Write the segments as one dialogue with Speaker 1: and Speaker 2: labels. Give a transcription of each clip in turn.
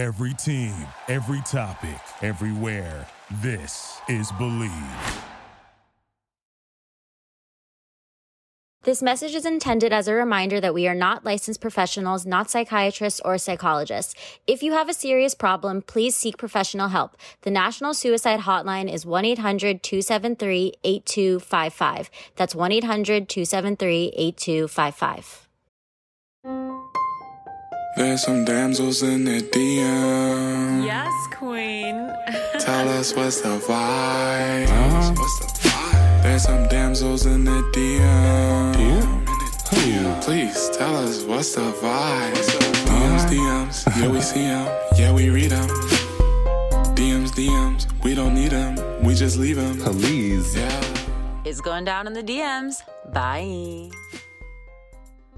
Speaker 1: Every team, every topic, everywhere. This is Believe.
Speaker 2: This message is intended as a reminder that we are not licensed professionals, not psychiatrists or psychologists. If you have a serious problem, please seek professional help. The National Suicide Hotline is 1-800-273-8255. That's 1-800-273-8255.
Speaker 3: There's some damsels in the DM.
Speaker 4: Yes, queen.
Speaker 3: Tell us what's the vibe. Uh-huh. What's the vibe? There's some damsels in the DM.
Speaker 5: DM?
Speaker 3: Please tell us what's the vibe. DMs, DMs. Yeah, we see them. Yeah, we read them. DMs, DMs. We don't need them. We just leave them.
Speaker 5: Please.
Speaker 3: Yeah.
Speaker 4: It's going down in the DMs. Bye.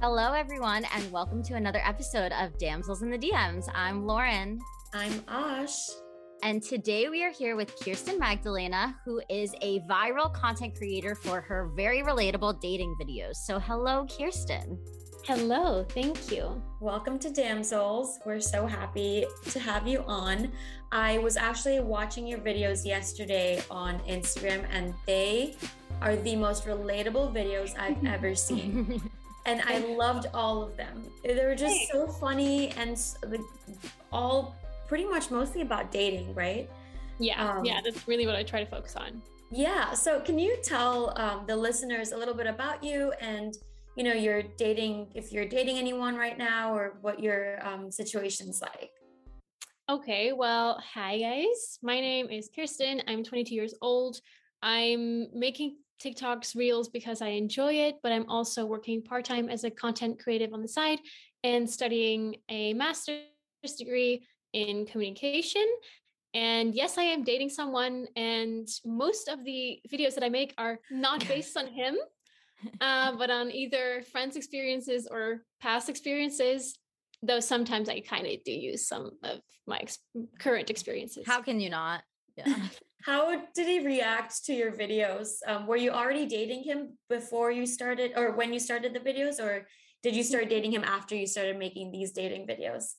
Speaker 2: Hello, everyone, and welcome to another episode of Damsels in the DMs. I'm Lauren.
Speaker 6: I'm Ash.
Speaker 2: And today we are here with Kirsten Magdalena, who is a viral content creator for her very relatable dating videos. So, hello, Kirsten.
Speaker 6: Hello, thank you. Welcome to Damsels. We're so happy to have you on. I was actually watching your videos yesterday on Instagram, and they are the most relatable videos I've ever seen. and I loved all of them. They were just so funny and all pretty much mostly about dating, right?
Speaker 7: Yeah,
Speaker 6: Um,
Speaker 7: yeah, that's really what I try to focus on.
Speaker 6: Yeah. So can you tell um, the listeners a little bit about you and you know your dating if you're dating anyone right now or what your um, situation's like?
Speaker 7: Okay, well, hi guys. My name is Kirsten. I'm 22 years old. I'm making TikToks, Reels because I enjoy it, but I'm also working part time as a content creative on the side and studying a master's degree in communication. And yes, I am dating someone, and most of the videos that I make are not based on him, uh, but on either friends' experiences or past experiences. Though sometimes I kind of do use some of my ex- current experiences.
Speaker 2: How can you not? Yeah.
Speaker 6: How did he react to your videos? Um, were you already dating him before you started, or when you started the videos, or did you start dating him after you started making these dating videos?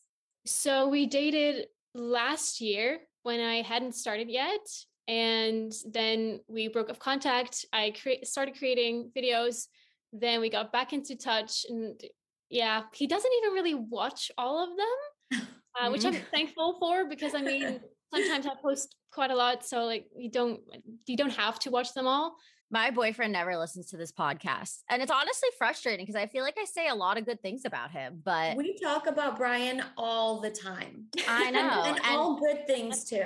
Speaker 7: So we dated last year when I hadn't started yet. And then we broke off contact. I cre- started creating videos. Then we got back into touch. And yeah, he doesn't even really watch all of them, uh, which I'm thankful for because I mean, sometimes I post quite a lot. So like you don't you don't have to watch them all.
Speaker 2: My boyfriend never listens to this podcast. And it's honestly frustrating because I feel like I say a lot of good things about him, but
Speaker 6: We talk about Brian all the time.
Speaker 2: I
Speaker 6: And-
Speaker 2: know.
Speaker 6: and,
Speaker 2: and-
Speaker 6: all good things too.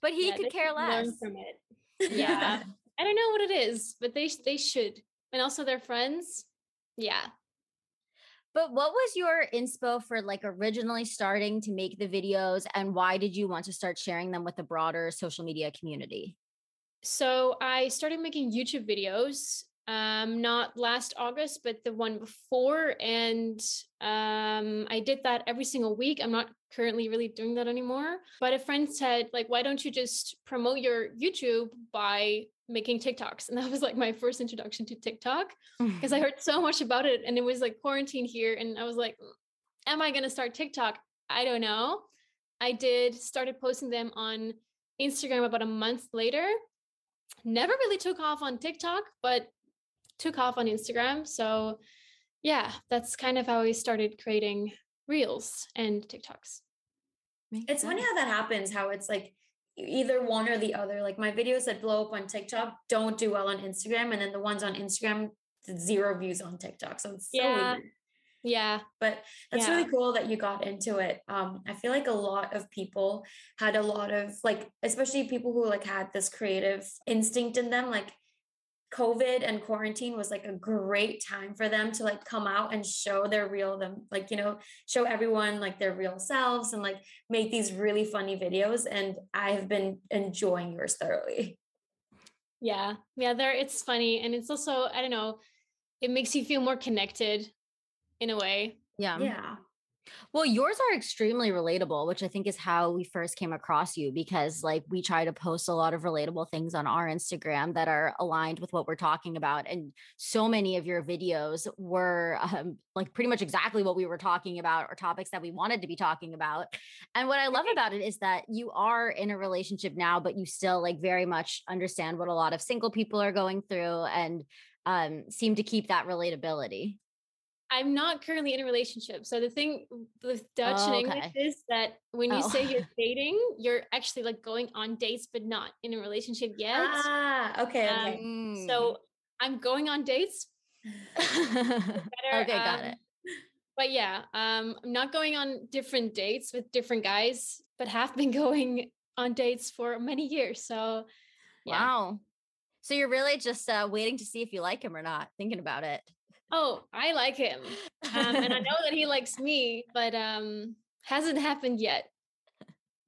Speaker 2: but he
Speaker 7: Yeah,
Speaker 2: could care
Speaker 7: should learn
Speaker 2: less.
Speaker 7: from it. Yeah. I don't know what it is, but they they should. And also their friends. Yeah.
Speaker 2: But what was your inspo for like originally starting to make the videos and why did you want to start sharing them with the broader social media community?
Speaker 7: So I started making YouTube videos um not last August but the one before and um I did that every single week. I'm not currently really doing that anymore. But a friend said like why don't you just promote your YouTube by making TikToks? And that was like my first introduction to TikTok because I heard so much about it and it was like quarantine here and I was like "Mm, am I going to start TikTok? I don't know. I did started posting them on Instagram about a month later. Never really took off on TikTok, but took off on Instagram. So yeah, that's kind of how I started creating reels and TikToks.
Speaker 6: It's funny how that happens, how it's like either one or the other. Like my videos that blow up on TikTok don't do well on Instagram, and then the ones on Instagram, zero views on TikTok. So it's so
Speaker 7: Yeah.
Speaker 6: weird.
Speaker 7: Yeah.
Speaker 6: But that's
Speaker 7: Yeah.
Speaker 6: really cool that you got into it. Um, I feel like a lot of people had a lot of like, especially people who like had this creative instinct in them, like COVID and quarantine was like a great time for them to like come out and show their real them, like, you know, show everyone like their real selves and like make these really funny videos. And I have been enjoying yours thoroughly.
Speaker 7: Yeah. Yeah, there it's funny and it's also I don't know, it makes you feel more connected in a way.
Speaker 2: Yeah.
Speaker 6: Yeah.
Speaker 2: Well, yours are extremely relatable, which I think is how we first came across you because, like, we try to post a lot of relatable things on our Instagram that are aligned with what we're talking about. And so many of your videos were um, like pretty much exactly what we were talking about or topics that we wanted to be talking about. And what I love about it is that you are in a relationship now, but you still like very much understand what a lot of single people are going through and um, seem to keep that relatability.
Speaker 7: I'm not currently in a relationship. So the thing with Dutch oh, and English is that when you oh. say you're dating, you're actually like going on dates, but not in a relationship yet.
Speaker 6: Ah, okay. Um,
Speaker 7: okay. So I'm going on dates.
Speaker 2: better, okay, got um, it.
Speaker 7: But yeah, um, I'm not going on different dates with different guys, but have been going on dates for many years. So
Speaker 2: yeah. wow. So you're really just uh, waiting to see if you like him or not, thinking about it
Speaker 7: oh, I like him. Um, and I know that he likes me, but um, hasn't happened yet.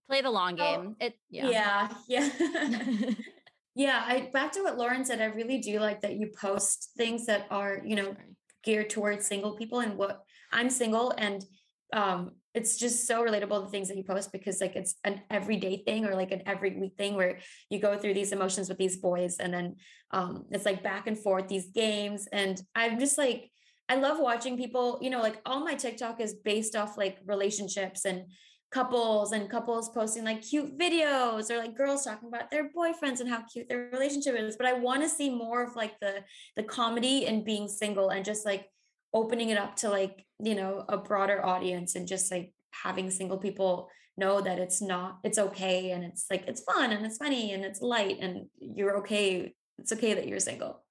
Speaker 2: Play the long game.
Speaker 6: Oh, it yeah. Yeah. Yeah. yeah. I back to what Lauren said. I really do like that you post things that are, you know, geared towards single people and what I'm single and um it's just so relatable the things that you post because like it's an everyday thing or like an every week thing where you go through these emotions with these boys and then um it's like back and forth these games. And i'm just like i love watching people you know like all my tiktok is based off like relationships and couples and couples posting like cute videos or like girls talking about their boyfriends and how cute their relationship is. But i want to see more of like the the comedy and being single and just like opening it up to like you know a broader audience and just like having single people know that it's not it's okay and it's like it's fun and it's funny and it's light and you're okay it's okay that you're single.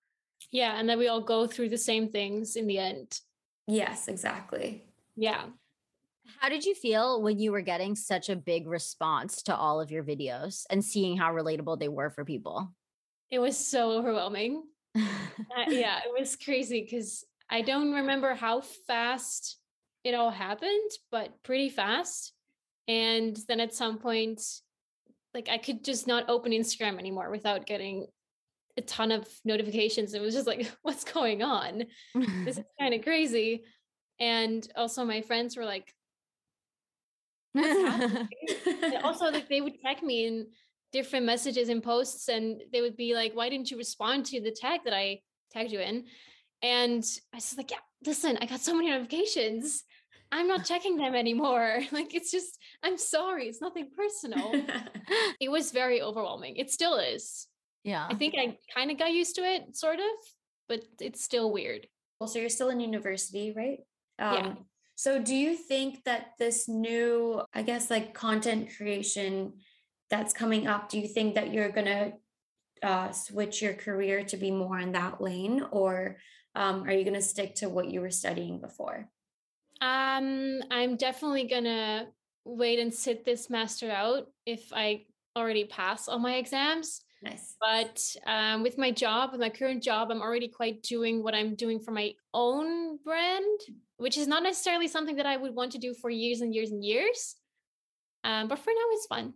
Speaker 7: Yeah and then we all go through the same things in the end.
Speaker 6: Yes exactly.
Speaker 7: Yeah.
Speaker 2: How did you feel when you were getting such a big response to all of your videos and seeing how relatable they were for people?
Speaker 7: It was so overwhelming. Uh, yeah it was crazy because I don't remember how fast it all happened, but pretty fast. And then at some point, like I could just not open Instagram anymore without getting a ton of notifications. It was just like, what's going on? this is kind of crazy. And also my friends were like, also like they would tag me in different messages and posts and they would be like, why didn't you respond to the tag that I tagged you in? And I was like, yeah, listen, I got so many notifications. I'm not checking them anymore. Like, it's just, I'm sorry. It's nothing personal. it was very overwhelming. It still is.
Speaker 2: Yeah.
Speaker 7: I think I kind of got used to it, sort of, but it's still weird.
Speaker 6: Well, so you're still in university, right?
Speaker 7: Um, yeah.
Speaker 6: So do you think that this new, I guess, like content creation that's coming up, do you think that you're going to uh, switch your career to be more in that lane? Or um, are you going to stick to what you were studying before?
Speaker 7: Um, I'm definitely going to wait and sit this master out if I already pass all my exams.
Speaker 6: Nice.
Speaker 7: But um, with my job, with my current job, I'm already quite doing what I'm doing for my own brand, which is not necessarily something that I would want to do for years and years and years. Um, but for now, it's fun.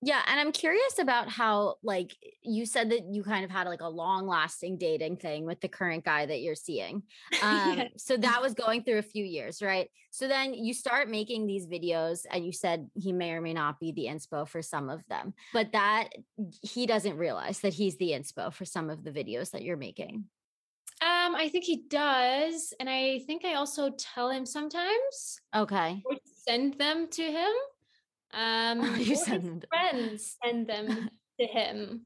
Speaker 2: Yeah, and I'm curious about how like you said that you kind of had like a long-lasting dating thing with the current guy that you're seeing. Um so that was going through a few years, right? So then you start making these videos and you said he may or may not be the inspo for some of them. But that he doesn't realize that he's the inspo for some of the videos that you're making.
Speaker 7: Um, I think he does, and I think I also tell him sometimes.
Speaker 2: Okay.
Speaker 7: Or send them to him. Um,
Speaker 2: you send
Speaker 7: friends send them to him.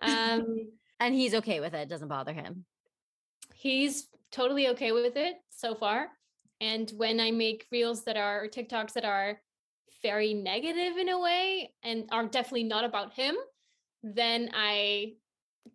Speaker 7: Um,
Speaker 2: and he's okay with it. Doesn't bother him.
Speaker 7: He's totally okay with it so far. And when I make reels that are or TikToks that are very negative in a way and are definitely not about him, then I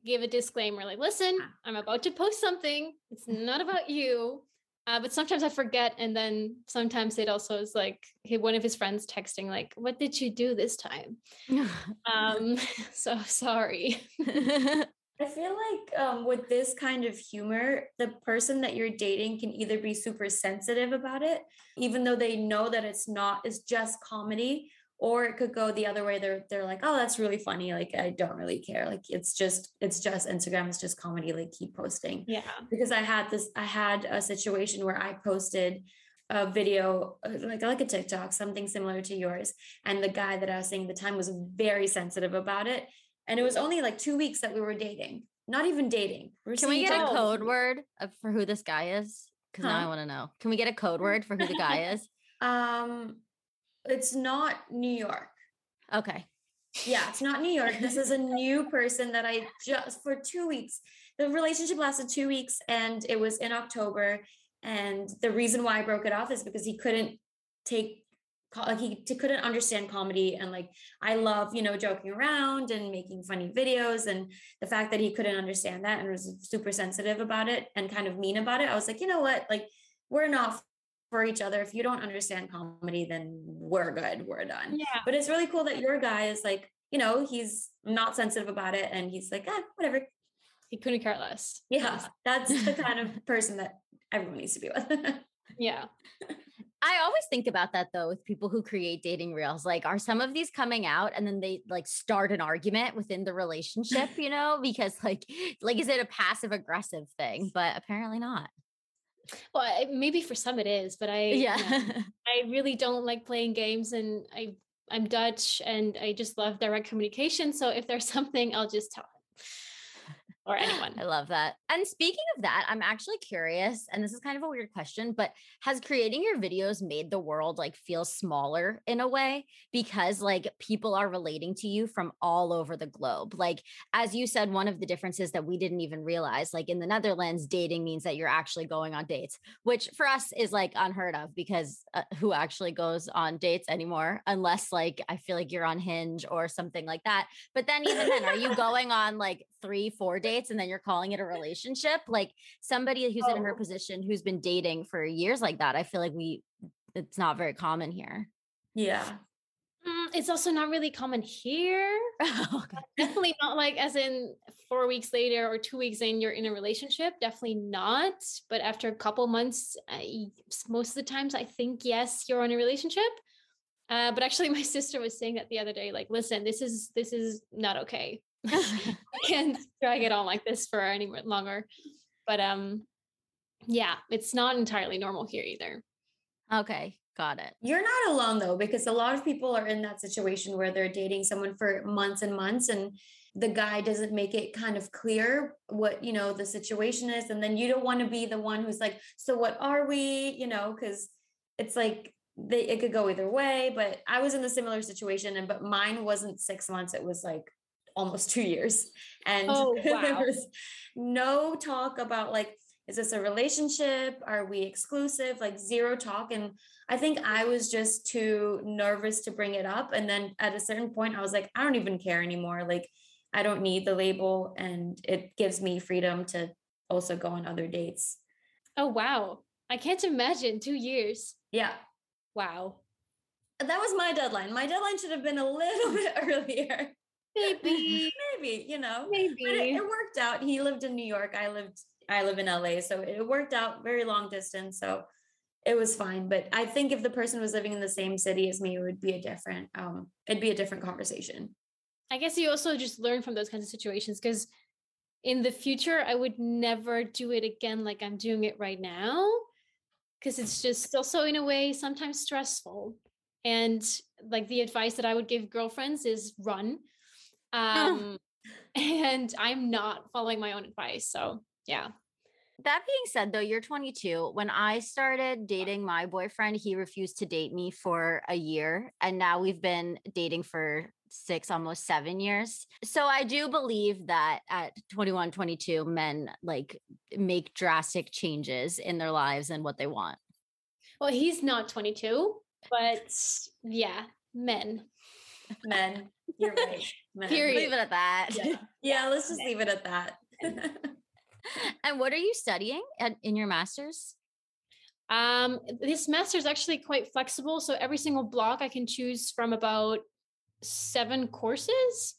Speaker 7: give a disclaimer like, listen, ah. I'm about to post something. It's not about you. Uh, but sometimes I forget, and then sometimes it also is like one of his friends texting, like, "What did you do this time?" um, so sorry.
Speaker 6: I feel like um, with this kind of humor, the person that you're dating can either be super sensitive about it, even though they know that it's not, it's just comedy, or it could go the other way they're they're like oh that's really funny like i don't really care like it's just it's just instagram it's just comedy like keep posting
Speaker 7: yeah
Speaker 6: because i had this i had a situation where i posted a video uh, like like a TikTok, something similar to yours. And the guy that I was saying the time was very sensitive about it. And it was only like two weeks that we were dating, not even dating.
Speaker 2: We Can we get a code word for who this guy is? Because huh? now I want to know. Can we get a code word for who the guy is?
Speaker 6: Um, it's not New York.
Speaker 2: Okay.
Speaker 6: Yeah, it's not New York. This is a new person that I just for two weeks. The relationship lasted two weeks and it was in October. And the reason why I broke it off is because he couldn't take like he couldn't understand comedy and like I love, you know, joking around and making funny videos and the fact that he couldn't understand that and was super sensitive about it and kind of mean about it. I was like, you know what? Like we're not for each other. If you don't understand comedy, then we're good. We're done.
Speaker 7: Yeah.
Speaker 6: But it's really cool that your guy is like, you know, he's not sensitive about it and he's like, ah, whatever.
Speaker 7: He couldn't care less.
Speaker 6: Yeah. That's the kind of person that everyone needs to be with.
Speaker 7: yeah.
Speaker 2: I always think about that though with people who create dating reels. Like, are some of these coming out and then they like start an argument within the relationship, you know? Because like, like, is it a passive aggressive thing? But apparently not.
Speaker 7: Well, maybe for some it is, but I
Speaker 2: yeah,
Speaker 7: I really don't like playing games, and I I'm Dutch, and I just love direct communication. So if there's something, I'll just tell or anyone.
Speaker 2: I love that. And speaking of that, I'm actually curious, and this is kind of a weird question, but has creating your videos made the world like feel smaller in a way because like people are relating to you from all over the globe? Like, as you said, one of the differences that we didn't even realize, like in the Netherlands, dating means that you're actually going on dates, which for us is like unheard of because uh, who actually goes on dates anymore? Unless like I feel like you're on Hinge or something like that. But then, even then, are you going on like three, four dates? Dates and then you're calling it a relationship like somebody who's oh. in her oh. position who's been dating for years like that i feel like we it's not very common here
Speaker 6: yeah
Speaker 7: mm, it's also not really common here okay. definitely not like as in four weeks later or two weeks in you're in a relationship definitely not but after a couple months I, most of the times i think yes you're in a relationship uh, but actually my sister was saying that the other day like listen this is this is not okay I can't drag it on like this for any longer. But um, yeah, it's not entirely normal here either.
Speaker 2: Okay, got it.
Speaker 6: You're not alone though, because a lot of people are in that situation where they're dating someone for months and months and the guy doesn't make it kind of clear what you know the situation is and then you don't want to be the one who's like so what are we you know because it's like they, it could go either way but i was in a similar situation and but mine wasn't six months it was like almost two years. And oh, wow. there was no talk about like, is this a relationship? Are we exclusive? Like zero talk. And I think I was just too nervous to bring it up. And then at a certain point, I was like, I don't even care anymore. Like, I don't need the label. And it gives me freedom to also go on other dates.
Speaker 7: Oh, wow. I can't imagine two years.
Speaker 6: Yeah.
Speaker 7: Wow.
Speaker 6: That was my deadline. My deadline should have been a little bit earlier
Speaker 7: maybe.
Speaker 6: Maybe you know
Speaker 7: maybe
Speaker 6: it, it, worked out. He lived in new york. I lived i live in la so it worked out very long distance so it was fine. But i think if the person was living in the same city as me it would be a different um it'd be a different conversation.
Speaker 7: I guess you also just learn from those kinds of situations because in the future i would never do it again like i'm doing it right now because it's just also in a way sometimes stressful. And like the advice that i would give girlfriends is run um, and I'm not following my own advice. So, yeah.
Speaker 2: That being said, though, you're 22. When I started dating my boyfriend, he refused to date me for a year. And now we've been dating for six, almost seven years. So I do believe that at 21, 22, men like make drastic changes in their lives and what they want.
Speaker 7: Well, he's not 22, but yeah, men.
Speaker 6: Men. You're right.
Speaker 2: Period. Leave it at that.
Speaker 6: Yeah. yeah, let's just leave it at that.
Speaker 2: and what are you studying at, in your master's?
Speaker 7: Um, this master is actually quite flexible. So every single block I can choose from about seven courses.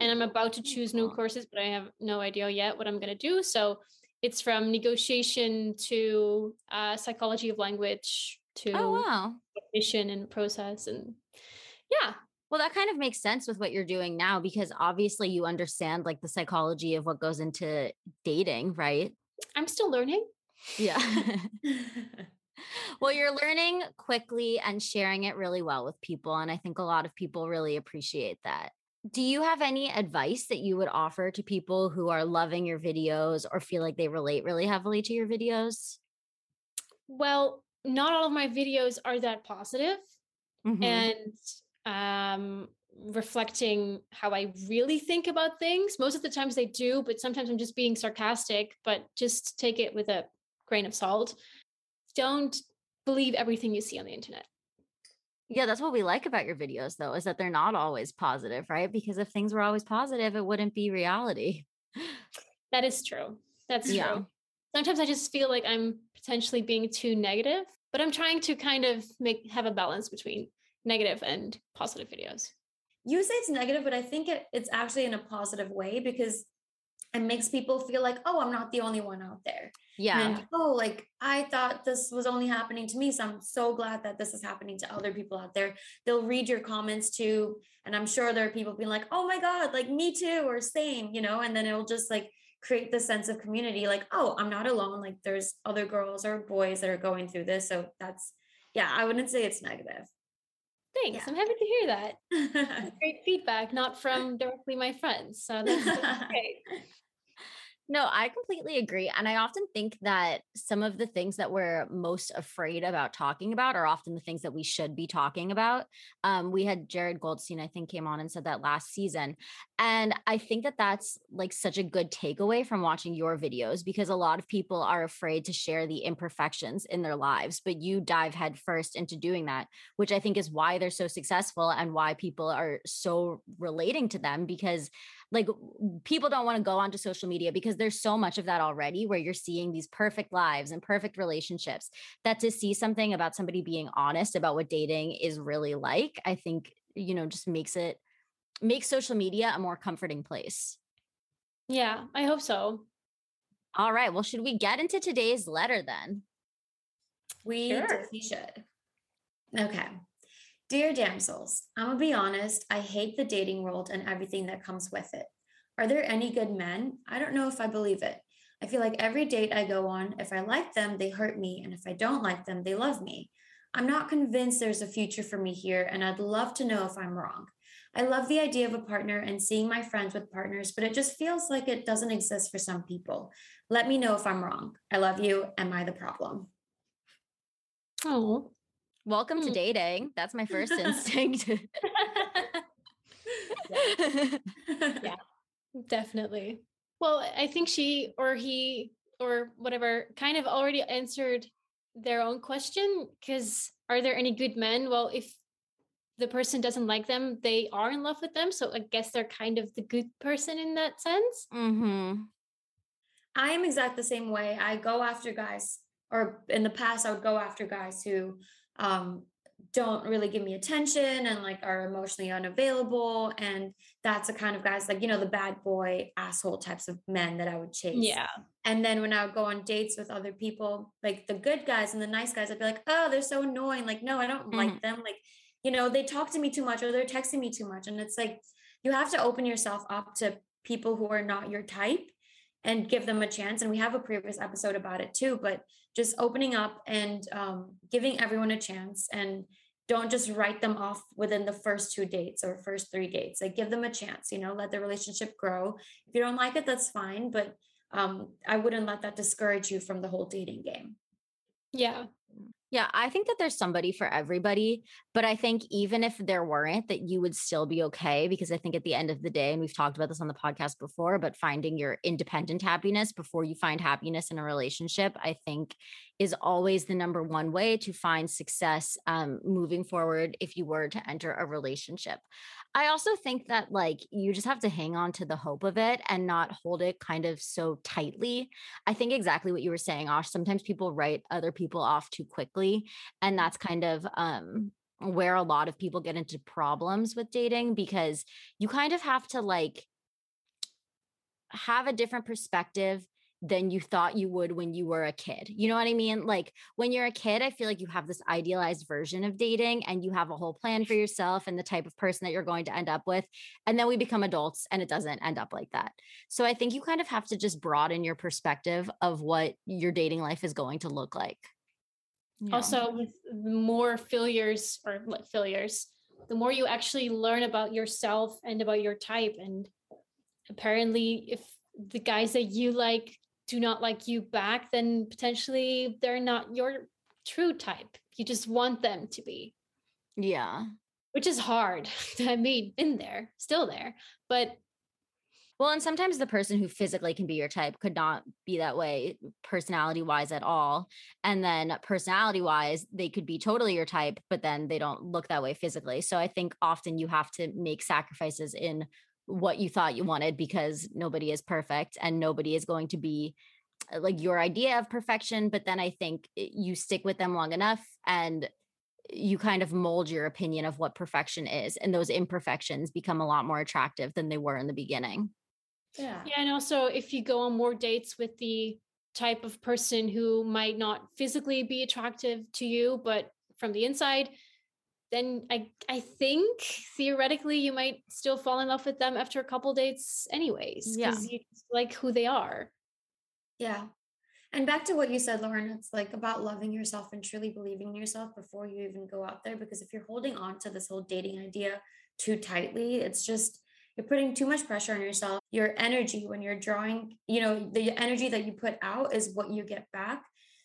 Speaker 7: and I'm about to oh, choose new courses, but I have no idea yet what I'm going to do. So it's from negotiation to uh, psychology of language to
Speaker 2: oh, wow.
Speaker 7: mission and process. And yeah,
Speaker 2: well, that kind of makes sense with what you're doing now because obviously you understand like the psychology of what goes into dating, right?
Speaker 7: I'm still learning.
Speaker 2: Yeah. well, you're learning quickly and sharing it really well with people. And I think a lot of people really appreciate that. Do you have any advice that you would offer to people who are loving your videos or feel like they relate really heavily to your videos?
Speaker 7: Well, not all of my videos are that positive. Mm-hmm. And um reflecting how I really think about things. Most of the times they do, but sometimes I'm just being sarcastic, but just take it with a grain of salt. Don't believe everything you see on the internet.
Speaker 2: Yeah, that's what we like about your videos though, is that they're not always positive, right? Because if things were always positive, it wouldn't be reality.
Speaker 7: That is true. That's true. Yeah. Sometimes I just feel like I'm potentially being too negative, but I'm trying to kind of make have a balance between negative and positive videos
Speaker 6: you say it's negative, but I think it, it's actually in a positive way because it makes people feel like, oh, I'm not the only one out there.
Speaker 2: Yeah.
Speaker 6: And oh, like I thought this was only happening to me. So I'm so glad that this is happening to other people out there. They'll read your comments too. And I'm sure there are people being like, oh my God, like me too, or same, you know, and then it'll just like create the sense of community, like, oh, I'm not alone. Like there's other girls or boys that are going through this. So that's yeah, I wouldn't say it's negative.
Speaker 7: Thanks. Yeah. I'm happy to hear that. great feedback, not from directly my friends. So that's, great.
Speaker 2: No, I completely agree. And I often think that some of the things that we're most afraid about talking about are often the things that we should be talking about. Um, we had Jared Goldstein, I think, came on and said that last season. And I think that that's like such a good takeaway from watching your videos because a lot of people are afraid to share the imperfections in their lives, but you dive headfirst into doing that, which I think is why they're so successful and why people are so relating to them because like people don't want to go onto social media because there's so much of that already where you're seeing these perfect lives and perfect relationships that to see something about somebody being honest about what dating is really like i think you know just makes it makes social media a more comforting place.
Speaker 7: Yeah i hope so.
Speaker 2: All right well should we get into today's letter then?
Speaker 6: We sure. should. Okay Dear damsels, I'm gonna be honest, I hate the dating world and everything that comes with it. Are there any good men? I don't know if I believe it. I feel like every date I go on, if I like them, they hurt me, and if I don't like them, they love me. I'm not convinced there's a future for me here, and I'd love to know if I'm wrong. I love the idea of a partner and seeing my friends with partners, but it just feels like it doesn't exist for some people. Let me know if I'm wrong. I love you. Am I the problem?
Speaker 7: Oh,
Speaker 2: Welcome mm. to dating. That's my first instinct.
Speaker 7: yeah. yeah, definitely. Well, I think she or he or whatever kind of already answered their own question because are there any good men? Well, if the person doesn't like them, they are in love with them. So I guess they're kind of the good person in that sense.
Speaker 2: Mm-hmm.
Speaker 6: I am exact the same way. I go after guys, or in the past, I would go after guys who um, don't really give me attention and like are emotionally unavailable. And that's the kind of guys like, you know, the bad boy asshole types of men that I would chase.
Speaker 7: Yeah.
Speaker 6: And then when I would go on dates with other people, like the good guys and the nice guys, I'd be like, oh, they're so annoying. Like, no, I don't mm-hmm. like them. Like, you know, they talk to me too much or they're texting me too much. And it's like, you have to open yourself up to people who are not your type and give them a chance. And we have a previous episode about it too, but just opening up and um, giving everyone a chance and don't just write them off within the first two dates or first three dates. Like give them a chance, you know, let the relationship grow. If you don't like it, that's fine. But um, I wouldn't let that discourage you from the whole dating game.
Speaker 7: Yeah.
Speaker 2: Yeah, I think that there's somebody for everybody, but I think even if there weren't, that you would still be okay because I think at the end of the day, and we've talked about this on the podcast before, but finding your independent happiness before you find happiness in a relationship, I think is always the number one way to find success um, moving forward if you were to enter a relationship. I also think that like you just have to hang on to the hope of it and not hold it kind of so tightly. I think exactly what you were saying, Ash. Sometimes people write other people off too quickly. And that's kind of um where a lot of people get into problems with dating because you kind of have to like have a different perspective than you thought you would when you were a kid. You know what I mean? Like when you're a kid, I feel like you have this idealized version of dating and you have a whole plan for yourself and the type of person that you're going to end up with. And then we become adults and it doesn't end up like that. So I think you kind of have to just broaden your perspective of what your dating life is going to look like.
Speaker 7: Yeah. Also, with more failures or like failures, the more you actually learn about yourself and about your type. And apparently, if the guys that you like do not like you back, then potentially they're not your true type. You just want them to be.
Speaker 2: Yeah.
Speaker 7: Which is hard. I mean, been there, still there. But
Speaker 2: well, and sometimes the person who physically can be your type could not be that way personality wise at all. And then personality wise, they could be totally your type, but then they don't look that way physically. So I think often you have to make sacrifices in what you thought you wanted because nobody is perfect and nobody is going to be uh, like your idea of perfection. But then I think you stick with them long enough and you kind of mold your opinion of what perfection is. And those imperfections become a lot more attractive than they were in the beginning.
Speaker 7: Yeah. Yeah. And also, if you go on more dates with the type of person who might not physically be attractive to you, but from the inside, then I I think theoretically you might still fall in love with them after a couple dates anyways.
Speaker 2: Yeah.
Speaker 7: You like who they are.
Speaker 6: Yeah. And back to what you said, Lauren, it's like about loving yourself and truly believing in yourself before you even go out there. Because if you're holding on to this whole dating idea too tightly, it's just you're putting too much pressure on yourself. Your energy when you're drawing, you know, the energy that you put out is what you get back.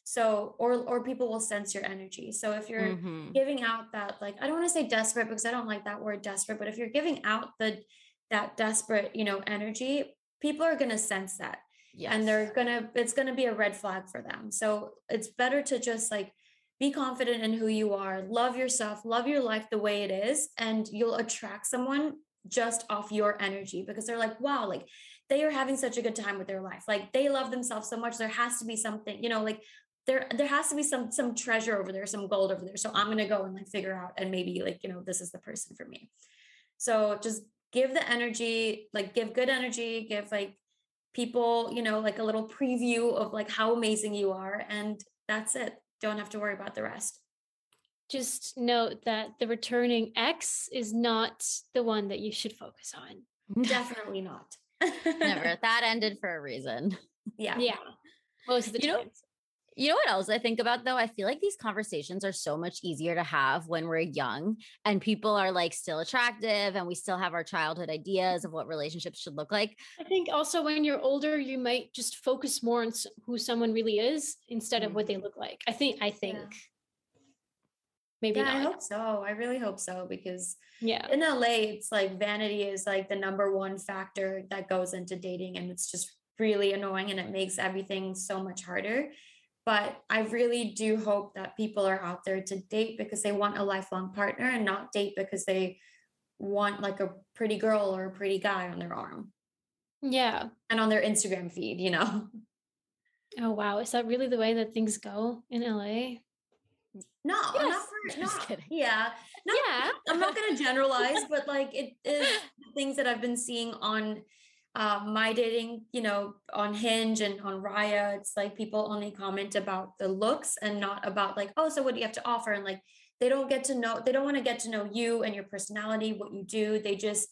Speaker 6: So, or or people will sense your energy. So if you're mm-hmm. giving out that, like, I don't want to say desperate because I don't like that word desperate, but if you're giving out the that desperate, you know, energy, people are gonna sense that. Yes. And they're gonna, it's gonna be a red flag for them. So it's better to just like be confident in who you are, love yourself, love your life the way it is, and you'll attract someone just off your energy because they're like, wow, like they are having such a good time with their life. Like they love themselves so much. There has to be something, you know, like there there has to be some some treasure over there, some gold over there. So I'm gonna go and like figure out and maybe like, you know, this is the person for me. So just give the energy, like give good energy, give like people, you know, like a little preview of like how amazing you are. And that's it. Don't have to worry about the rest
Speaker 7: just note that the returning X is not the one that you should focus on.
Speaker 6: Definitely not.
Speaker 2: Never. That ended for a reason.
Speaker 6: Yeah.
Speaker 7: Yeah. Most of the
Speaker 2: you
Speaker 7: time.
Speaker 2: Know, you know what else I think about though? I feel like these conversations are so much easier to have when we're young and people are like still attractive and we still have our childhood ideas of what relationships should look like.
Speaker 7: I think also when you're older, you might just focus more on who someone really is instead of what mm-hmm. they look like. I think, I think. Yeah
Speaker 6: maybe yeah, not. I hope so. I really hope so because
Speaker 7: yeah,
Speaker 6: in LA, it's like vanity is like the number one factor that goes into dating, and it's just really annoying, and it makes everything so much harder. But I really do hope that people are out there to date because they want a lifelong partner and not date because they want like a pretty girl or a pretty guy on their arm.
Speaker 7: Yeah.
Speaker 6: And on their Instagram feed, you know.
Speaker 7: Oh wow, is that really the way that things go in LA?
Speaker 6: No, yes. not for not, kidding. Yeah. Not, yeah. I'm not gonna generalize, but like it is things that I've been seeing on uh, my dating, you know, on Hinge and on Raya. It's like people only comment about the looks and not about like, oh, so what do you have to offer? And like they don't get to know, they don't want to get to know you and your personality, what you do. They just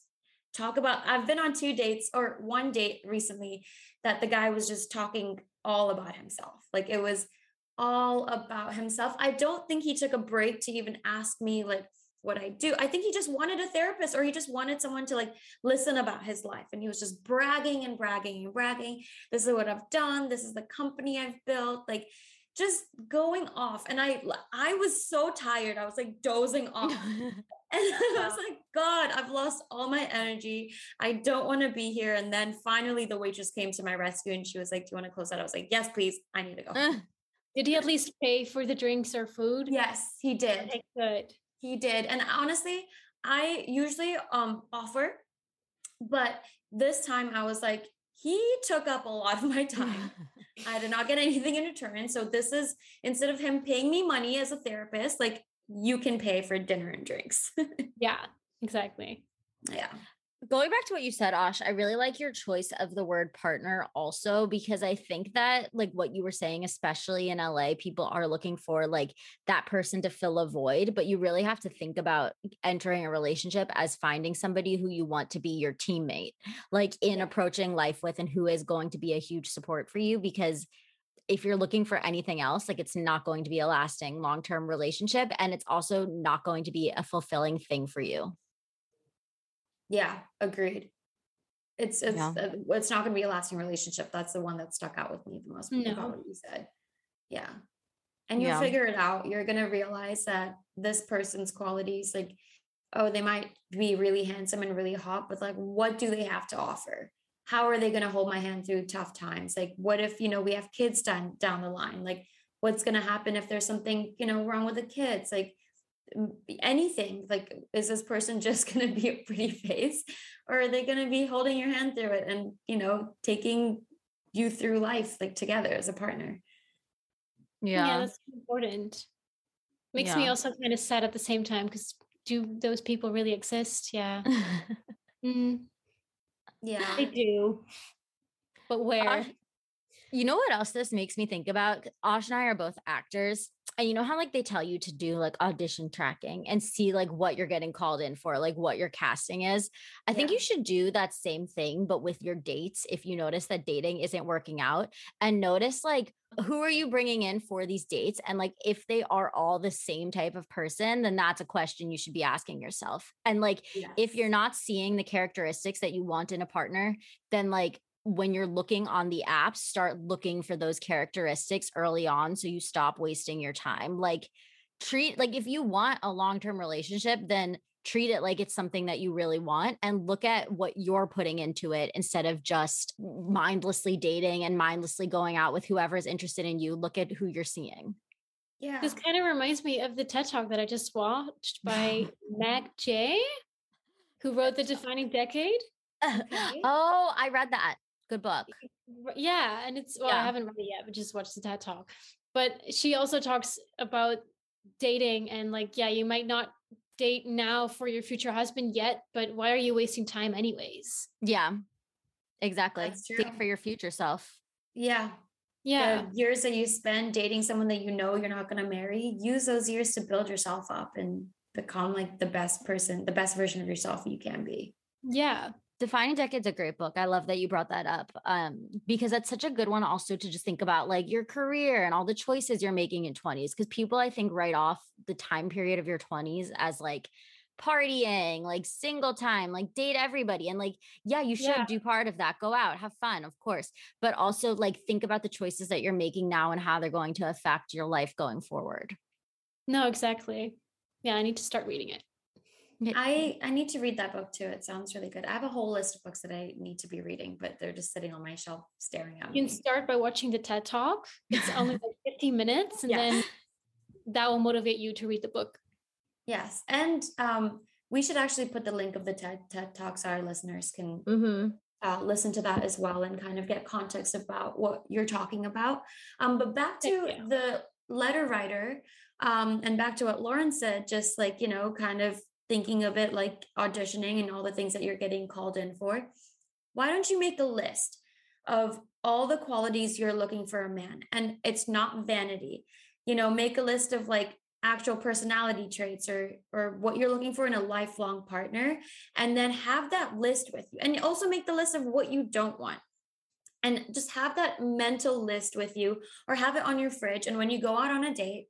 Speaker 6: talk about I've been on two dates or one date recently that the guy was just talking all about himself. Like it was all about himself. I don't think he took a break to even ask me like what I do. I think he just wanted a therapist or he just wanted someone to like listen about his life. And he was just bragging and bragging and bragging. This is what I've done. This is the company I've built. Like just going off. And I I was so tired. I was like dozing off. and I was like, God, I've lost all my energy. I don't want to be here. And then finally the waitress came to my rescue and she was like, Do you want to close that? I was like, Yes, please. I need to go.
Speaker 7: Did he at least pay for the drinks or food?
Speaker 6: Yes, he did.
Speaker 7: Okay, good.
Speaker 6: He did. And honestly, I usually um offer, but this time I was like, he took up a lot of my time. I did not get anything in return. So this is instead of him paying me money as a therapist, like you can pay for dinner and drinks.
Speaker 7: yeah, exactly.
Speaker 6: Yeah
Speaker 2: going back to what you said, Ash, I really like your choice of the word partner also because I think that, like what you were saying, especially in LA, people are looking for like that person to fill a void, but you really have to think about entering a relationship as finding somebody who you want to be your teammate, like in approaching life with and who is going to be a huge support for you because if you're looking for anything else, like it's not going to be a lasting long term relationship. And it's also not going to be a fulfilling thing for you.
Speaker 6: Yeah, agreed. It's it's yeah. uh, it's not going to be a lasting relationship. That's the one that stuck out with me the most. No. About what you said. Yeah, and you'll yeah. figure it out. You're going to realize that this person's qualities, like, oh, they might be really handsome and really hot, but like, what do they have to offer? How are they going to hold my hand through tough times? Like, what if you know we have kids down down the line? Like, what's going to happen if there's something you know wrong with the kids? Like anything like is this person just going to be a pretty face? Or are they going to be holding your hand through it and you know taking you through life like together as a partner?
Speaker 7: Yeah. Yeah that's important. Makes yeah. me also kind of sad at the same time because do those people really exist? Yeah.
Speaker 6: Mm. yeah.
Speaker 7: They do. But where
Speaker 2: you know what else this makes me think about ash and i are both actors and you know how like they tell you to do like audition tracking and see like what you're getting called in for, like what your casting is. I yeah. think you should do that same thing, but with your dates. If you notice that dating isn't working out, and notice like who are you bringing in for these dates, and like if they are all the same type of person, then that's a question you should be asking yourself. And like if you're not seeing the characteristics that you want in a partner, then like when you're looking on the apps, start looking for those characteristics early on so you stop wasting your time. Like, treat, like, if you want a long term relationship, then treat it like it's something that you really want and look at what you're putting into it instead of just mindlessly dating and mindlessly going out with whoever's interested in you. Look at who you're seeing.
Speaker 7: Yeah. This kind of reminds me of the TED Talk that I just watched by Meg Jay, who wrote The Defining Decade.
Speaker 2: Okay. oh, I read that. Good book.
Speaker 7: Yeah. And it's, well, yeah. I haven't read it yet, but just watched the TED talk. But she also talks about dating and like, yeah, you might not date now for your future husband yet, but why are you wasting time anyways?
Speaker 2: Yeah. Exactly. Date for your future self.
Speaker 6: Yeah. Yeah. The years that you spend dating someone that you know you're not going to marry, use those years to build yourself up and become like the best person, the best version of yourself you can be.
Speaker 7: Yeah.
Speaker 2: Defining Decade's a great book. I love that you brought that up um, because that's such a good one also to just think about like your career and all the choices you're making in 20s. Because people, I think, write off the time period of your 20s as like partying, like single time, like date everybody. And like, yeah, you should yeah. do part of that. Go out, have fun, of course. But also like think about the choices that you're making now and how they're going to affect your life going forward.
Speaker 7: No, exactly. Yeah, I need to start reading it.
Speaker 6: I I need to read that book too. It sounds really good. I have a whole list of books that I need to be reading, but they're just sitting on my shelf staring at
Speaker 7: me. You can start by watching the TED Talk. It's only like 15 minutes, and yeah. then that will motivate you to read the book.
Speaker 6: Yes, and um, we should actually put the link of the TED TED Talk so our listeners can
Speaker 2: mm-hmm.
Speaker 6: uh, listen to that as well and kind of get context about what you're talking about. Um, but back to the letter writer um, and back to what Lauren said, just like you know, kind of thinking of it like auditioning and all the things that you're getting called in for, why don't you make a list of all the qualities you're looking for a man? And it's not vanity. You know, make a list of like actual personality traits or or what you're looking for in a lifelong partner and then have that list with you. And also make the list of what you don't want and just have that mental list with you or have it on your fridge and when you go out on a date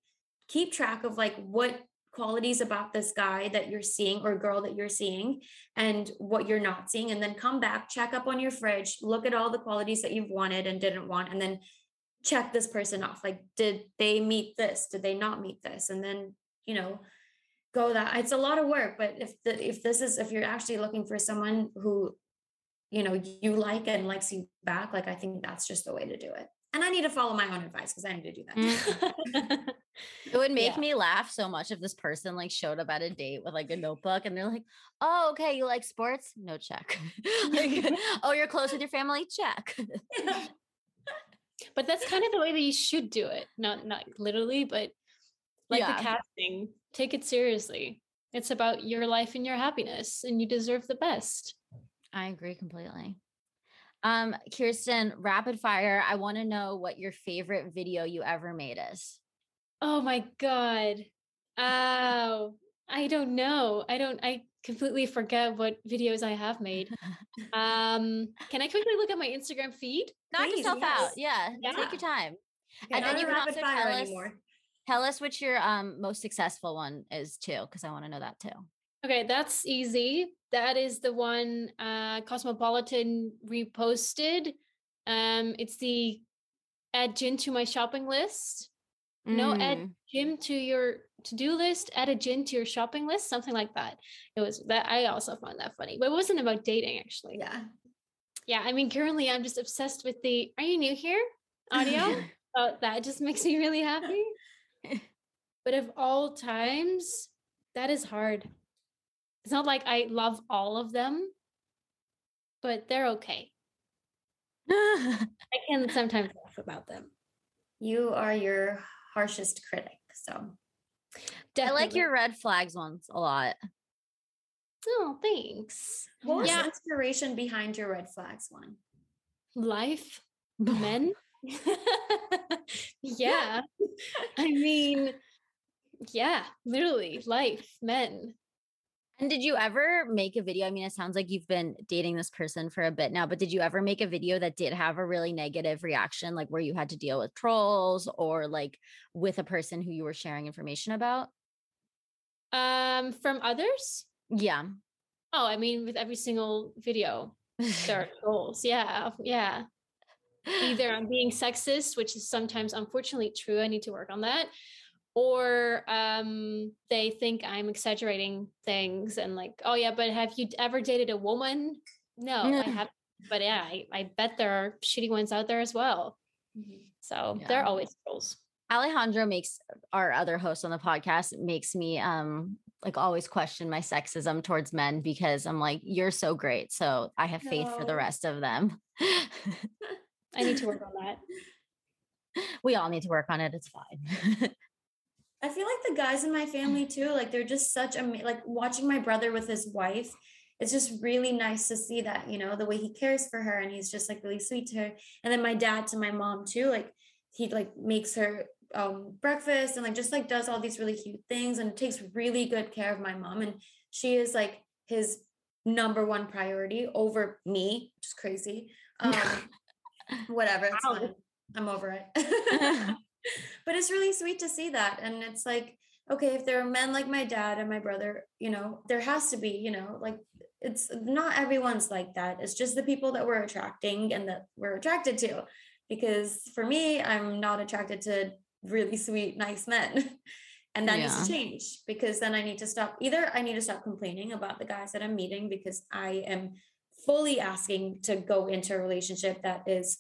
Speaker 6: keep track of like what qualities about this guy that you're seeing or girl that you're seeing and what you're not seeing and then come back check up on your fridge look at all the qualities that you've wanted and didn't want and then check this person off. Like did they meet this? Did they not meet this? And then you know go that it's a lot of work but if the if this is if you're actually looking for someone who you know you like and likes you back like i think that's just the way to do it. And I need to follow my own advice because I need to do that.
Speaker 2: Mm. It would make yeah. me laugh so much if this person like showed up at a date with like a notebook and they're like, "Oh, okay, you like sports? No check." like, "Oh, you're close with your family? Check."
Speaker 7: but that's kind of the way that you should do it. Not not literally, but like yeah. the casting, take it seriously. It's about your life and your happiness, and you deserve the best.
Speaker 2: I agree completely. Um, Kirsten, rapid fire. I want to know what your favorite video you ever made is.
Speaker 7: Oh my God. Oh, I don't know. I don't, I completely forget what videos I have made. Um, can I quickly look at my Instagram feed?
Speaker 2: Knock Please, yourself yes. out. Yeah, yeah. Take your time. Okay, and then you can also tell us, anymore. tell us which your um most successful one is too, because I want to know that too.
Speaker 7: Okay, that's easy. That is the one uh Cosmopolitan reposted. Um, it's the add gin to my shopping list. Mm. No, add mm. gym to your to-do list, add a gin to your shopping list, something like that. It was that I also found that funny, but it wasn't about dating actually.
Speaker 6: Yeah.
Speaker 7: Yeah. I mean, currently I'm just obsessed with the are you new here? Audio. oh, that just makes me really happy. but of all times, that is hard. It's not like I love all of them, but they're okay. I can sometimes laugh about them.
Speaker 6: You are your harshest critic. So
Speaker 2: Definitely. I like your red flags ones a lot.
Speaker 7: Oh, thanks.
Speaker 6: What was yeah. the inspiration behind your red flags one?
Speaker 7: Life, men. yeah. I mean, yeah, literally life, men.
Speaker 2: And did you ever make a video? I mean, it sounds like you've been dating this person for a bit now, but did you ever make a video that did have a really negative reaction, like where you had to deal with trolls or like with a person who you were sharing information about?
Speaker 7: Um, from others?
Speaker 2: Yeah.
Speaker 7: Oh, I mean, with every single video, there are trolls. Yeah. Yeah. Either I'm being sexist, which is sometimes unfortunately true. I need to work on that or um, they think I'm exaggerating things and like, oh yeah, but have you ever dated a woman? No, yeah. I have. But yeah, I, I, bet there are shitty ones out there as well. Mm-hmm. So yeah. there are always trolls.
Speaker 2: Alejandro makes our other host on the podcast makes me um like always question my sexism towards men because I'm like, you're so great. So I have faith no. for the rest of them.
Speaker 7: I need to work on that.
Speaker 2: We all need to work on it. It's fine.
Speaker 6: I feel like the guys in my family too, like they're just such a like watching my brother with his wife. It's just really nice to see that, you know, the way he cares for her and he's just like really sweet to her. And then my dad to my mom too, like he like makes her um breakfast and like just like does all these really cute things and takes really good care of my mom and she is like his number one priority over me, which is crazy. Um whatever. I'm over it. but it's really sweet to see that. And it's like, okay, if there are men like my dad and my brother, you know, there has to be, you know, like it's not everyone's like that. It's just the people that we're attracting and that we're attracted to. Because for me, I'm not attracted to really sweet, nice men. and that yeah. needs to change because then I need to stop. Either I need to stop complaining about the guys that I'm meeting because I am fully asking to go into a relationship that is,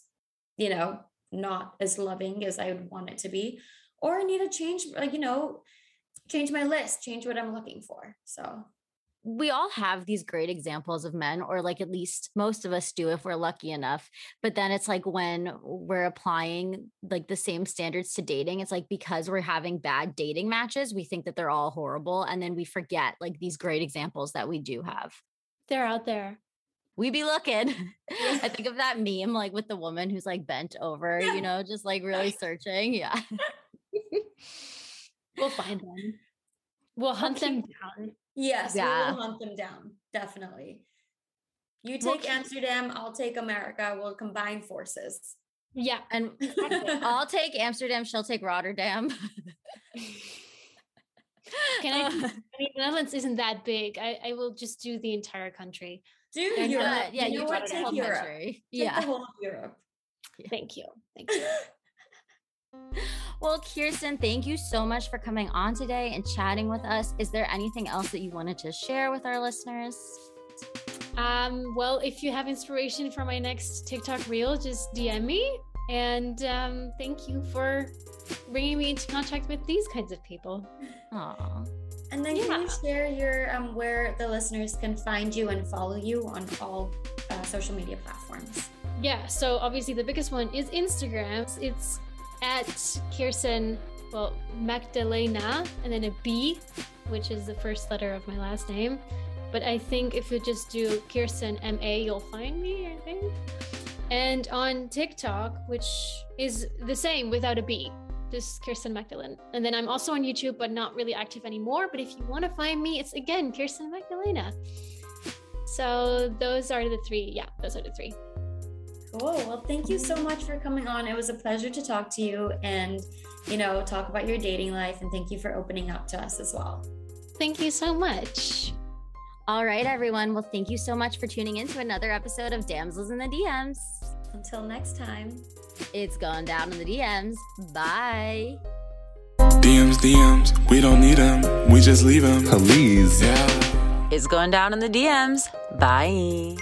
Speaker 6: you know, not as loving as I would want it to be, or I need to change, like, you know, change my list, change what I'm looking for. So
Speaker 2: we all have these great examples of men, or like at least most of us do if we're lucky enough. But then it's like when we're applying like the same standards to dating, it's like because we're having bad dating matches, we think that they're all horrible. And then we forget like these great examples that we do have.
Speaker 7: They're out there
Speaker 2: we be looking. I think of that meme like with the woman who's like bent over, you know, just like really searching. Yeah.
Speaker 7: we'll find them. We'll hunt them down.
Speaker 6: Yes, yeah. we will hunt them down. Definitely. You take we'll Amsterdam, I'll take America. We'll combine forces.
Speaker 7: Yeah.
Speaker 2: And I'll take Amsterdam, she'll take Rotterdam.
Speaker 7: Can I? I mean, the Netherlands isn't that big. I, I will just do the entire country.
Speaker 6: Do and, Europe. Uh, yeah, you, you what? Take Europe. Take
Speaker 7: yeah. the whole of Europe. Thank you. Thank you.
Speaker 2: Well, Kirsten, thank you so much for coming on today and chatting with us. Is there anything else that you wanted to share with our listeners?
Speaker 7: Um, well, if you have inspiration for my next TikTok reel, just DM me. And um, thank you for bringing me into contact with these kinds of people.
Speaker 2: Aww.
Speaker 6: And then yeah. can you share your um, where the listeners can find you and follow you on all uh, social media platforms?
Speaker 7: Yeah, so obviously the biggest one is Instagram. It's at Kirsten, well, Magdalena, and then a B, which is the first letter of my last name. But I think if you just do Kirsten M A, you'll find me. I think. And on TikTok, which is the same without a B just Kirsten Magdalena. And then I'm also on YouTube, but not really active anymore. But if you want to find me, it's again Kirsten Magdalena. So those are the three. Yeah, those are the three.
Speaker 6: Cool. Well, thank you so much for coming on. It was a pleasure to talk to you and, you know, talk about your dating life. And thank you for opening up to us as well.
Speaker 7: Thank you so much.
Speaker 2: All right, everyone. Well, thank you so much for tuning in to another episode of Damsels in the DMs.
Speaker 6: Until next time,
Speaker 2: it's gone down in the DMs. Bye.
Speaker 3: DMs, DMs, we don't need them, we just leave them.
Speaker 5: Please.
Speaker 3: Yeah.
Speaker 4: It's going down in the DMs. Bye.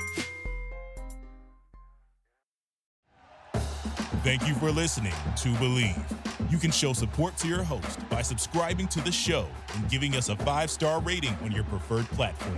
Speaker 1: Thank you for listening to Bleav. You can show support to your host by subscribing to the show and giving us a five star rating on your preferred platform.